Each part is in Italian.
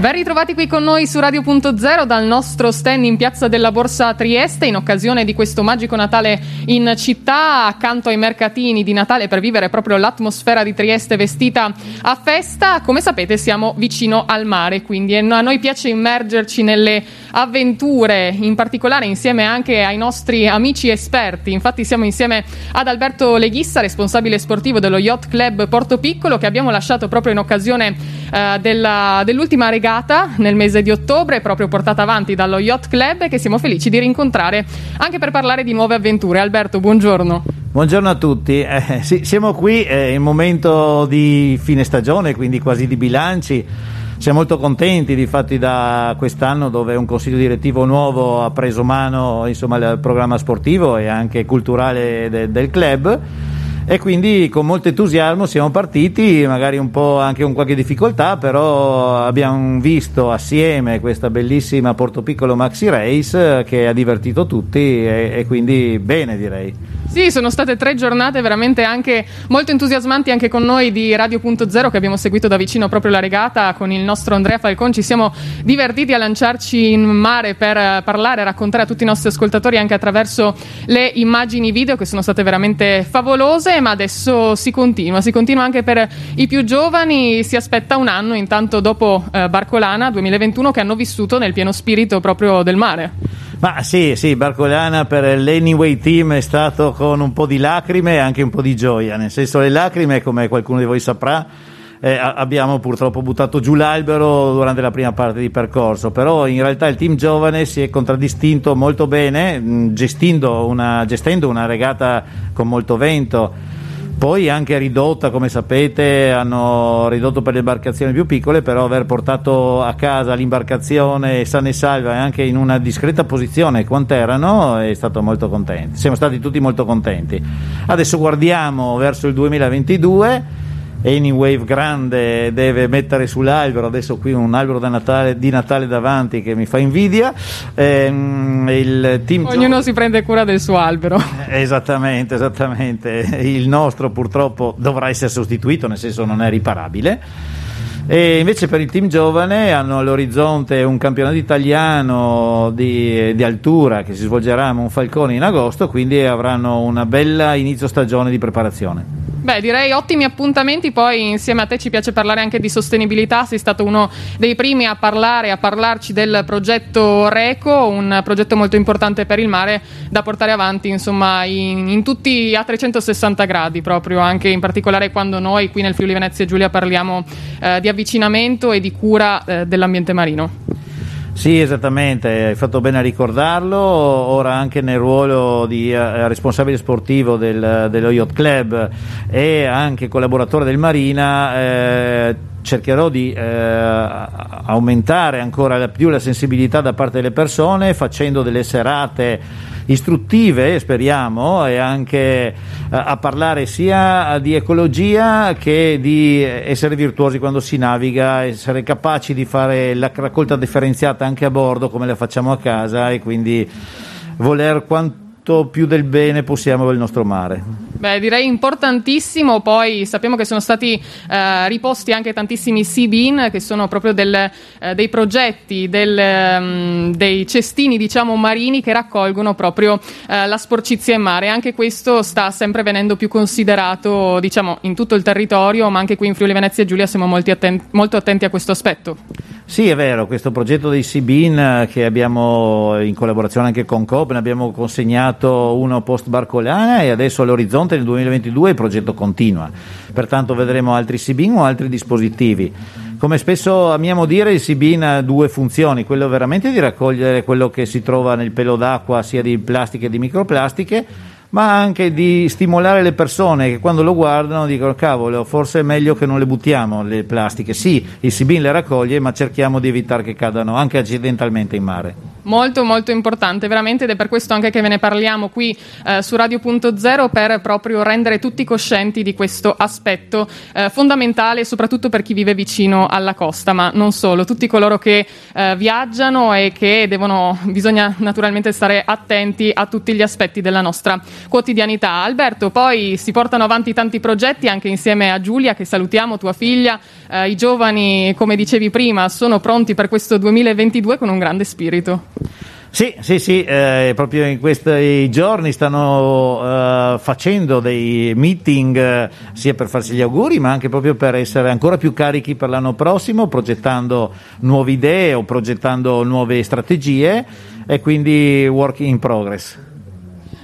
Ben ritrovati qui con noi su Radio.0 dal nostro stand in Piazza della Borsa Trieste in occasione di questo magico Natale in città accanto ai mercatini di Natale per vivere proprio l'atmosfera di Trieste vestita a festa. Come sapete siamo vicino al mare, quindi a noi piace immergerci nelle avventure, in particolare insieme anche ai nostri amici esperti. Infatti siamo insieme ad Alberto Leghissa, responsabile sportivo dello Yacht Club Porto Piccolo che abbiamo lasciato proprio in occasione eh, della, dell'ultima regata regata nel mese di ottobre, proprio portata avanti dallo Yacht Club, che siamo felici di rincontrare anche per parlare di nuove avventure. Alberto, buongiorno. Buongiorno a tutti, eh, sì, siamo qui eh, in momento di fine stagione, quindi quasi di bilanci. Siamo molto contenti di fatti da quest'anno dove un consiglio direttivo nuovo ha preso mano insomma, il programma sportivo e anche culturale de- del club e quindi con molto entusiasmo siamo partiti, magari un po' anche con qualche difficoltà, però abbiamo visto assieme questa bellissima Porto Piccolo Maxi Race che ha divertito tutti e, e quindi bene direi. Sì, sono state tre giornate veramente anche molto entusiasmanti anche con noi di Radio.0 che abbiamo seguito da vicino proprio la regata con il nostro Andrea Falcon. Ci siamo divertiti a lanciarci in mare per parlare raccontare a tutti i nostri ascoltatori anche attraverso le immagini video che sono state veramente favolose, ma adesso si continua, si continua anche per i più giovani, si aspetta un anno intanto dopo eh, Barcolana 2021 che hanno vissuto nel pieno spirito proprio del mare. Ma sì, sì, Barcolana per l'Anyway Team è stato con un po' di lacrime e anche un po' di gioia, nel senso le lacrime, come qualcuno di voi saprà, eh, abbiamo purtroppo buttato giù l'albero durante la prima parte di percorso, però in realtà il team giovane si è contraddistinto molto bene, mh, una, gestendo una regata con molto vento poi anche ridotta, come sapete, hanno ridotto per le imbarcazioni più piccole, però aver portato a casa l'imbarcazione sana e salva e anche in una discreta posizione quant'erano è stato molto contenti. Siamo stati tutti molto contenti. Adesso guardiamo verso il 2022 Anywave grande deve mettere sull'albero, adesso qui un albero Natale, di Natale davanti che mi fa invidia. Ehm, Ognuno Gio- si prende cura del suo albero. Esattamente, esattamente. Il nostro purtroppo dovrà essere sostituito, nel senso non è riparabile. E invece per il team giovane hanno all'orizzonte un campionato italiano di, di, altura che si svolgerà a Monfalcone in agosto, quindi avranno una bella inizio stagione di preparazione. Beh, direi ottimi appuntamenti. Poi insieme a te ci piace parlare anche di sostenibilità. Sei stato uno dei primi a parlare, a parlarci del progetto RECO, un progetto molto importante per il mare da portare avanti, insomma, in, in tutti a 360 gradi, proprio anche in particolare quando noi qui nel Friuli Venezia Giulia parliamo eh, di avvicinamento e di cura eh, dell'ambiente marino. Sì, esattamente, hai fatto bene a ricordarlo, ora anche nel ruolo di eh, responsabile sportivo del, dello Yacht Club e anche collaboratore del Marina. Eh, cercherò di eh, aumentare ancora più la sensibilità da parte delle persone facendo delle serate istruttive, speriamo, e anche eh, a parlare sia di ecologia che di essere virtuosi quando si naviga, essere capaci di fare la raccolta differenziata anche a bordo come la facciamo a casa e quindi voler quanto più del bene possiamo del nostro mare. Beh, direi importantissimo, poi sappiamo che sono stati eh, riposti anche tantissimi C-Bin, che sono proprio del, eh, dei progetti, del, um, dei cestini diciamo marini che raccolgono proprio eh, la sporcizia in mare. Anche questo sta sempre venendo più considerato diciamo, in tutto il territorio, ma anche qui in Friuli Venezia Giulia siamo atten- molto attenti a questo aspetto. Sì, è vero, questo progetto dei C-Bin eh, che abbiamo in collaborazione anche con Coop, ne abbiamo consegnato uno post Barcolana e adesso all'orizzonte nel 2022 il progetto continua, pertanto vedremo altri C-Bin o altri dispositivi. Come spesso amiamo dire, il C-Bin ha due funzioni, quello veramente di raccogliere quello che si trova nel pelo d'acqua sia di plastiche che di microplastiche ma anche di stimolare le persone che quando lo guardano dicono cavolo forse è meglio che non le buttiamo le plastiche. Sì il Sibin le raccoglie ma cerchiamo di evitare che cadano anche accidentalmente in mare. Molto molto importante veramente ed è per questo anche che ve ne parliamo qui eh, su Radio.0 per proprio rendere tutti coscienti di questo aspetto eh, fondamentale soprattutto per chi vive vicino alla costa ma non solo tutti coloro che eh, viaggiano e che devono bisogna naturalmente stare attenti a tutti gli aspetti della nostra quotidianità. Alberto, poi si portano avanti tanti progetti anche insieme a Giulia, che salutiamo, tua figlia. Eh, I giovani, come dicevi prima, sono pronti per questo 2022 con un grande spirito. Sì, sì, sì, eh, proprio in questi giorni stanno eh, facendo dei meeting eh, sia per farsi gli auguri ma anche proprio per essere ancora più carichi per l'anno prossimo, progettando nuove idee o progettando nuove strategie e quindi work in progress.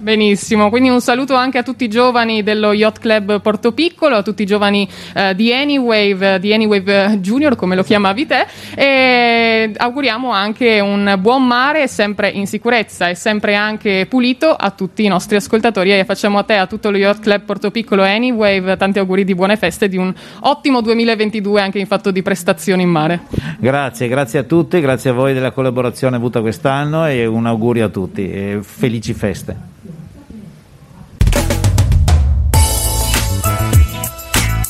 Benissimo, quindi un saluto anche a tutti i giovani dello Yacht Club Porto Piccolo, a tutti i giovani eh, di Anywave, di Anywave Junior come lo chiamavi te e auguriamo anche un buon mare sempre in sicurezza e sempre anche pulito a tutti i nostri ascoltatori e facciamo a te, a tutto lo Yacht Club Porto Piccolo Anywave, tanti auguri di buone feste e di un ottimo 2022 anche in fatto di prestazioni in mare. Grazie, grazie a tutti, grazie a voi della collaborazione avuta quest'anno e un augurio a tutti e felici feste.